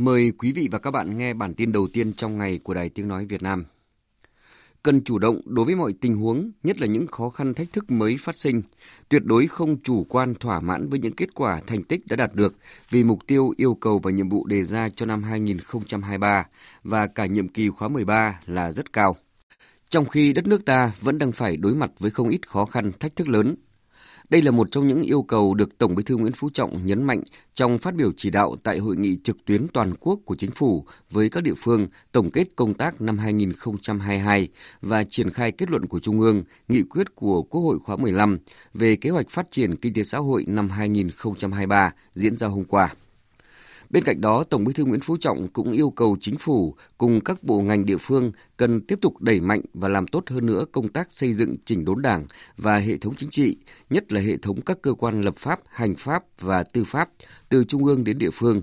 Mời quý vị và các bạn nghe bản tin đầu tiên trong ngày của Đài Tiếng Nói Việt Nam. Cần chủ động đối với mọi tình huống, nhất là những khó khăn thách thức mới phát sinh, tuyệt đối không chủ quan thỏa mãn với những kết quả thành tích đã đạt được vì mục tiêu yêu cầu và nhiệm vụ đề ra cho năm 2023 và cả nhiệm kỳ khóa 13 là rất cao. Trong khi đất nước ta vẫn đang phải đối mặt với không ít khó khăn thách thức lớn, đây là một trong những yêu cầu được Tổng Bí thư Nguyễn Phú Trọng nhấn mạnh trong phát biểu chỉ đạo tại hội nghị trực tuyến toàn quốc của chính phủ với các địa phương tổng kết công tác năm 2022 và triển khai kết luận của Trung ương, nghị quyết của Quốc hội khóa 15 về kế hoạch phát triển kinh tế xã hội năm 2023 diễn ra hôm qua. Bên cạnh đó, Tổng Bí thư Nguyễn Phú Trọng cũng yêu cầu chính phủ cùng các bộ ngành địa phương cần tiếp tục đẩy mạnh và làm tốt hơn nữa công tác xây dựng chỉnh đốn Đảng và hệ thống chính trị, nhất là hệ thống các cơ quan lập pháp, hành pháp và tư pháp từ trung ương đến địa phương.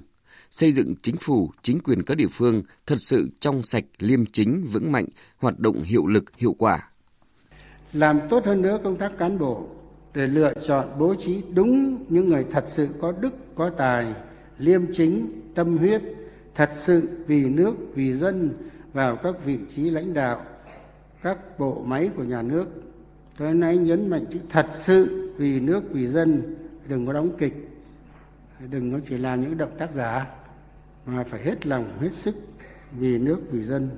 Xây dựng chính phủ, chính quyền các địa phương thật sự trong sạch, liêm chính, vững mạnh, hoạt động hiệu lực, hiệu quả. Làm tốt hơn nữa công tác cán bộ để lựa chọn bố trí đúng những người thật sự có đức, có tài, liêm chính tâm huyết, thật sự vì nước, vì dân, vào các vị trí lãnh đạo, các bộ máy của nhà nước. Tôi nói nhấn mạnh chữ thật sự vì nước, vì dân. Đừng có đóng kịch. Đừng có chỉ làm những động tác giả, mà phải hết lòng, hết sức vì nước, vì dân.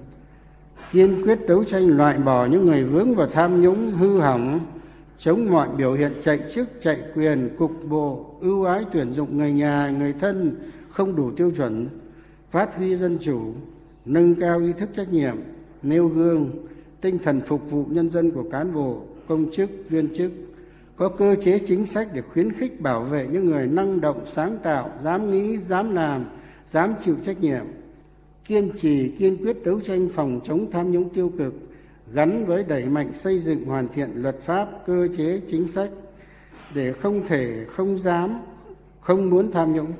Kiên quyết đấu tranh loại bỏ những người vướng vào tham nhũng hư hỏng chống mọi biểu hiện chạy chức, chạy quyền, cục bộ, ưu ái tuyển dụng người nhà, người thân không đủ tiêu chuẩn, phát huy dân chủ, nâng cao ý thức trách nhiệm, nêu gương, tinh thần phục vụ nhân dân của cán bộ, công chức, viên chức, có cơ chế chính sách để khuyến khích bảo vệ những người năng động, sáng tạo, dám nghĩ, dám làm, dám chịu trách nhiệm, kiên trì, kiên quyết đấu tranh phòng chống tham nhũng tiêu cực gắn với đẩy mạnh xây dựng hoàn thiện luật pháp cơ chế chính sách để không thể không dám không muốn tham nhũng.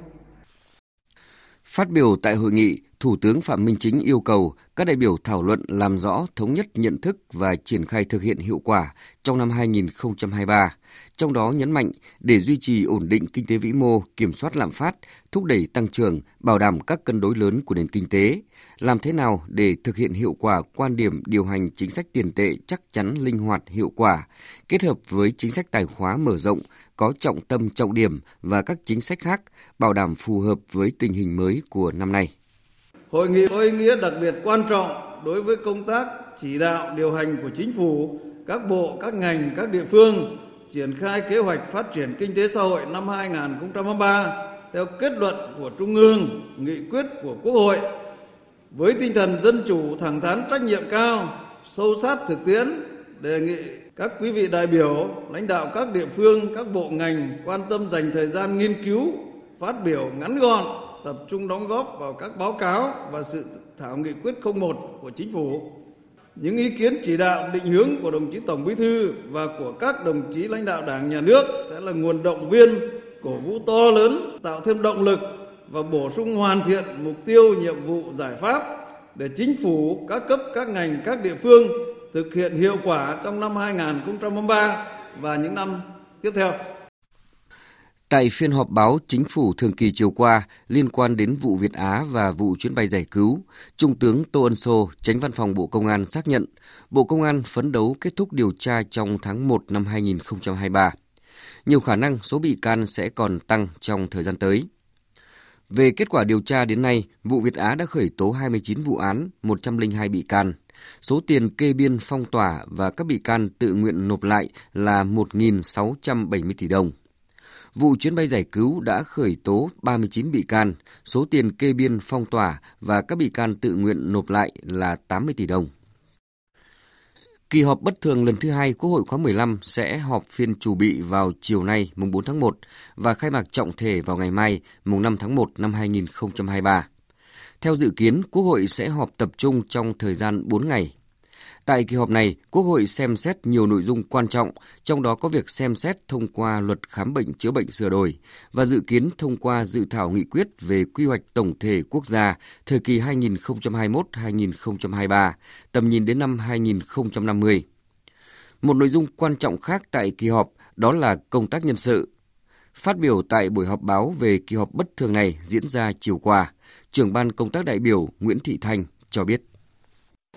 Phát biểu tại hội nghị, Thủ tướng Phạm Minh Chính yêu cầu các đại biểu thảo luận làm rõ thống nhất nhận thức và triển khai thực hiện hiệu quả trong năm 2023, trong đó nhấn mạnh để duy trì ổn định kinh tế vĩ mô, kiểm soát lạm phát, thúc đẩy tăng trưởng, bảo đảm các cân đối lớn của nền kinh tế, làm thế nào để thực hiện hiệu quả quan điểm điều hành chính sách tiền tệ chắc chắn linh hoạt hiệu quả, kết hợp với chính sách tài khóa mở rộng, có trọng tâm trọng điểm và các chính sách khác, bảo đảm phù hợp với tình hình mới của năm nay. Hội nghị có ý nghĩa đặc biệt quan trọng đối với công tác chỉ đạo điều hành của chính phủ, các bộ, các ngành, các địa phương triển khai kế hoạch phát triển kinh tế xã hội năm 2023 theo kết luận của Trung ương, nghị quyết của Quốc hội với tinh thần dân chủ, thẳng thắn, trách nhiệm cao, sâu sát thực tiễn, đề nghị các quý vị đại biểu, lãnh đạo các địa phương, các bộ ngành quan tâm dành thời gian nghiên cứu, phát biểu ngắn gọn, tập trung đóng góp vào các báo cáo và sự thảo nghị quyết 01 của chính phủ. Những ý kiến chỉ đạo định hướng của đồng chí Tổng Bí thư và của các đồng chí lãnh đạo Đảng nhà nước sẽ là nguồn động viên, cổ vũ to lớn, tạo thêm động lực và bổ sung hoàn thiện mục tiêu, nhiệm vụ, giải pháp để chính phủ, các cấp, các ngành, các địa phương thực hiện hiệu quả trong năm 2023 và những năm tiếp theo. Tại phiên họp báo chính phủ thường kỳ chiều qua liên quan đến vụ Việt Á và vụ chuyến bay giải cứu, Trung tướng Tô Ân Sô, tránh văn phòng Bộ Công an xác nhận Bộ Công an phấn đấu kết thúc điều tra trong tháng 1 năm 2023. Nhiều khả năng số bị can sẽ còn tăng trong thời gian tới. Về kết quả điều tra đến nay, vụ Việt Á đã khởi tố 29 vụ án, 102 bị can. Số tiền kê biên phong tỏa và các bị can tự nguyện nộp lại là 1.670 tỷ đồng. Vụ chuyến bay giải cứu đã khởi tố 39 bị can, số tiền kê biên phong tỏa và các bị can tự nguyện nộp lại là 80 tỷ đồng. Kỳ họp bất thường lần thứ hai Quốc hội khóa 15 sẽ họp phiên chủ bị vào chiều nay mùng 4 tháng 1 và khai mạc trọng thể vào ngày mai mùng 5 tháng 1 năm 2023. Theo dự kiến, Quốc hội sẽ họp tập trung trong thời gian 4 ngày Tại kỳ họp này, Quốc hội xem xét nhiều nội dung quan trọng, trong đó có việc xem xét thông qua luật khám bệnh chữa bệnh sửa đổi và dự kiến thông qua dự thảo nghị quyết về quy hoạch tổng thể quốc gia thời kỳ 2021-2023, tầm nhìn đến năm 2050. Một nội dung quan trọng khác tại kỳ họp đó là công tác nhân sự. Phát biểu tại buổi họp báo về kỳ họp bất thường này diễn ra chiều qua, trưởng ban công tác đại biểu Nguyễn Thị Thanh cho biết.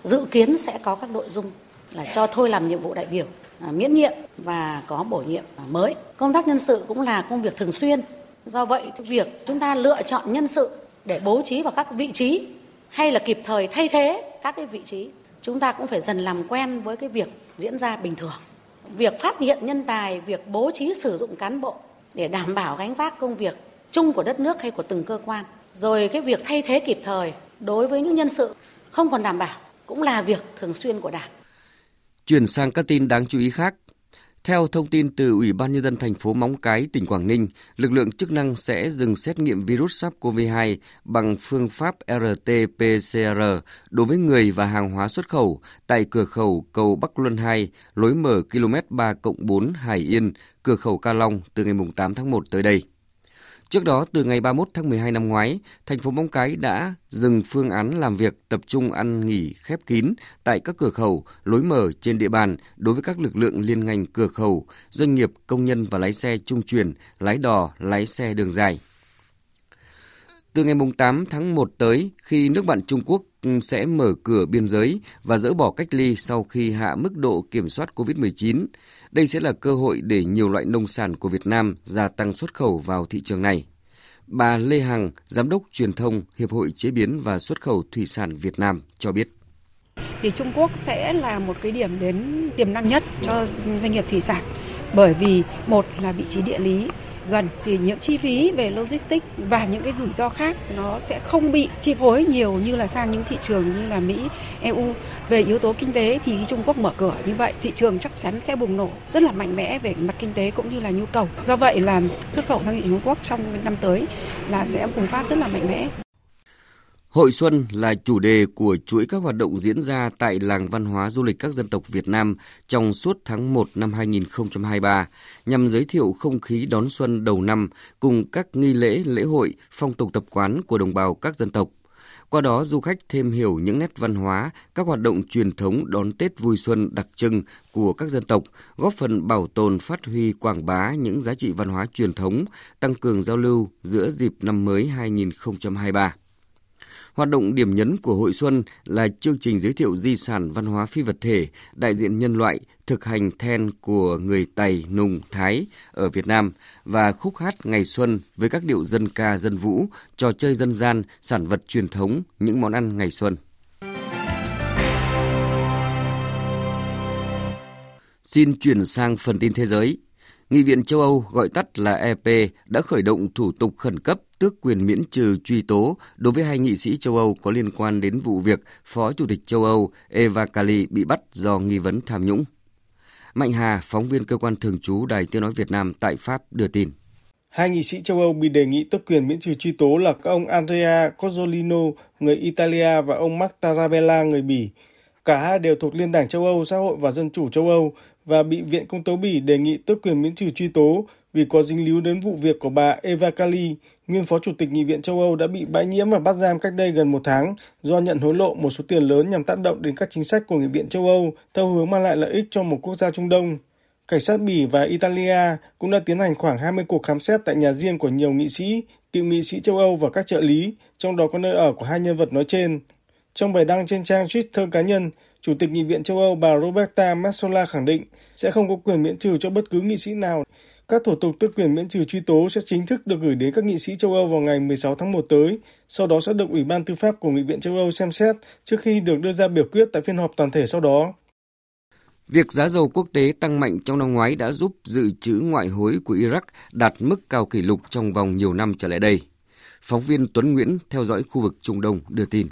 Dự kiến sẽ có các nội dung là cho thôi làm nhiệm vụ đại biểu, à, miễn nhiệm và có bổ nhiệm à, mới. Công tác nhân sự cũng là công việc thường xuyên. Do vậy, việc chúng ta lựa chọn nhân sự để bố trí vào các vị trí hay là kịp thời thay thế các cái vị trí, chúng ta cũng phải dần làm quen với cái việc diễn ra bình thường. Việc phát hiện nhân tài, việc bố trí sử dụng cán bộ để đảm bảo gánh vác công việc chung của đất nước hay của từng cơ quan. Rồi cái việc thay thế kịp thời đối với những nhân sự không còn đảm bảo cũng là việc thường xuyên của Đảng. Chuyển sang các tin đáng chú ý khác. Theo thông tin từ Ủy ban Nhân dân thành phố Móng Cái, tỉnh Quảng Ninh, lực lượng chức năng sẽ dừng xét nghiệm virus SARS-CoV-2 bằng phương pháp RT-PCR đối với người và hàng hóa xuất khẩu tại cửa khẩu cầu Bắc Luân 2, lối mở km 3 4 Hải Yên, cửa khẩu Ca Long từ ngày 8 tháng 1 tới đây. Trước đó, từ ngày 31 tháng 12 năm ngoái, thành phố Móng Cái đã dừng phương án làm việc tập trung ăn nghỉ khép kín tại các cửa khẩu, lối mở trên địa bàn đối với các lực lượng liên ngành cửa khẩu, doanh nghiệp, công nhân và lái xe trung chuyển, lái đò, lái xe đường dài. Từ ngày 8 tháng 1 tới, khi nước bạn Trung Quốc sẽ mở cửa biên giới và dỡ bỏ cách ly sau khi hạ mức độ kiểm soát COVID-19, đây sẽ là cơ hội để nhiều loại nông sản của Việt Nam gia tăng xuất khẩu vào thị trường này. Bà Lê Hằng, Giám đốc truyền thông Hiệp hội Chế biến và Xuất khẩu Thủy sản Việt Nam cho biết. Thì Trung Quốc sẽ là một cái điểm đến tiềm năng nhất cho doanh nghiệp thủy sản bởi vì một là vị trí địa lý gần thì những chi phí về logistics và những cái rủi ro khác nó sẽ không bị chi phối nhiều như là sang những thị trường như là Mỹ, EU. Về yếu tố kinh tế thì khi Trung Quốc mở cửa như vậy, thị trường chắc chắn sẽ bùng nổ rất là mạnh mẽ về mặt kinh tế cũng như là nhu cầu. Do vậy là xuất khẩu sang thị trường Trung Quốc trong năm tới là sẽ bùng phát rất là mạnh mẽ. Hội Xuân là chủ đề của chuỗi các hoạt động diễn ra tại làng văn hóa du lịch các dân tộc Việt Nam trong suốt tháng 1 năm 2023 nhằm giới thiệu không khí đón xuân đầu năm cùng các nghi lễ, lễ hội, phong tục tập quán của đồng bào các dân tộc. Qua đó du khách thêm hiểu những nét văn hóa, các hoạt động truyền thống đón Tết vui xuân đặc trưng của các dân tộc, góp phần bảo tồn phát huy quảng bá những giá trị văn hóa truyền thống, tăng cường giao lưu giữa dịp năm mới 2023. Hoạt động điểm nhấn của Hội Xuân là chương trình giới thiệu di sản văn hóa phi vật thể, đại diện nhân loại, thực hành then của người Tày, Nùng, Thái ở Việt Nam và khúc hát ngày xuân với các điệu dân ca dân vũ, trò chơi dân gian, sản vật truyền thống, những món ăn ngày xuân. Xin chuyển sang phần tin thế giới. Nghị viện châu Âu gọi tắt là EP đã khởi động thủ tục khẩn cấp tước quyền miễn trừ truy tố đối với hai nghị sĩ châu Âu có liên quan đến vụ việc Phó Chủ tịch châu Âu Eva Kaili bị bắt do nghi vấn tham nhũng. Mạnh Hà, phóng viên cơ quan thường trú Đài Tiếng Nói Việt Nam tại Pháp đưa tin. Hai nghị sĩ châu Âu bị đề nghị tước quyền miễn trừ truy tố là các ông Andrea Cozzolino, người Italia và ông Mark Tarabella, người Bỉ. Cả hai đều thuộc Liên đảng châu Âu, Xã hội và Dân chủ châu Âu và bị Viện Công tố Bỉ đề nghị tước quyền miễn trừ truy tố vì có dính líu đến vụ việc của bà Eva Kali, nguyên phó chủ tịch Nghị viện châu Âu đã bị bãi nhiễm và bắt giam cách đây gần một tháng do nhận hối lộ một số tiền lớn nhằm tác động đến các chính sách của Nghị viện châu Âu theo hướng mang lại lợi ích cho một quốc gia Trung Đông. Cảnh sát Bỉ và Italia cũng đã tiến hành khoảng 20 cuộc khám xét tại nhà riêng của nhiều nghị sĩ, cựu nghị sĩ châu Âu và các trợ lý, trong đó có nơi ở của hai nhân vật nói trên. Trong bài đăng trên trang Twitter cá nhân, Chủ tịch Nghị viện châu Âu bà Roberta Metsola khẳng định sẽ không có quyền miễn trừ cho bất cứ nghị sĩ nào. Các thủ tục tước quyền miễn trừ truy tố sẽ chính thức được gửi đến các nghị sĩ châu Âu vào ngày 16 tháng 1 tới, sau đó sẽ được Ủy ban Tư pháp của Nghị viện châu Âu xem xét trước khi được đưa ra biểu quyết tại phiên họp toàn thể sau đó. Việc giá dầu quốc tế tăng mạnh trong năm ngoái đã giúp dự trữ ngoại hối của Iraq đạt mức cao kỷ lục trong vòng nhiều năm trở lại đây. Phóng viên Tuấn Nguyễn theo dõi khu vực Trung Đông đưa tin.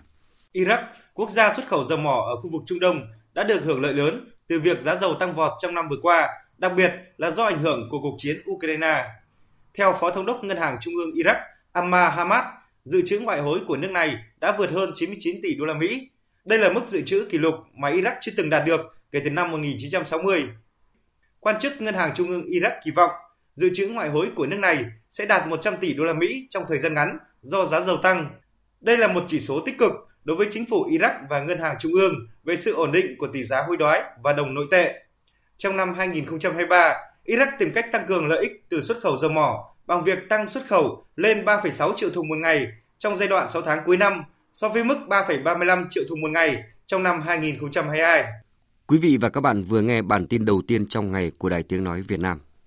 Iraq, quốc gia xuất khẩu dầu mỏ ở khu vực Trung Đông, đã được hưởng lợi lớn từ việc giá dầu tăng vọt trong năm vừa qua, đặc biệt là do ảnh hưởng của cuộc chiến Ukraine. Theo Phó Thống đốc Ngân hàng Trung ương Iraq Ammar Hamad, dự trữ ngoại hối của nước này đã vượt hơn 99 tỷ đô la Mỹ. Đây là mức dự trữ kỷ lục mà Iraq chưa từng đạt được kể từ năm 1960. Quan chức Ngân hàng Trung ương Iraq kỳ vọng dự trữ ngoại hối của nước này sẽ đạt 100 tỷ đô la Mỹ trong thời gian ngắn do giá dầu tăng. Đây là một chỉ số tích cực đối với chính phủ Iraq và Ngân hàng Trung ương về sự ổn định của tỷ giá hối đoái và đồng nội tệ. Trong năm 2023, Iraq tìm cách tăng cường lợi ích từ xuất khẩu dầu mỏ bằng việc tăng xuất khẩu lên 3,6 triệu thùng một ngày trong giai đoạn 6 tháng cuối năm so với mức 3,35 triệu thùng một ngày trong năm 2022. Quý vị và các bạn vừa nghe bản tin đầu tiên trong ngày của Đài Tiếng Nói Việt Nam.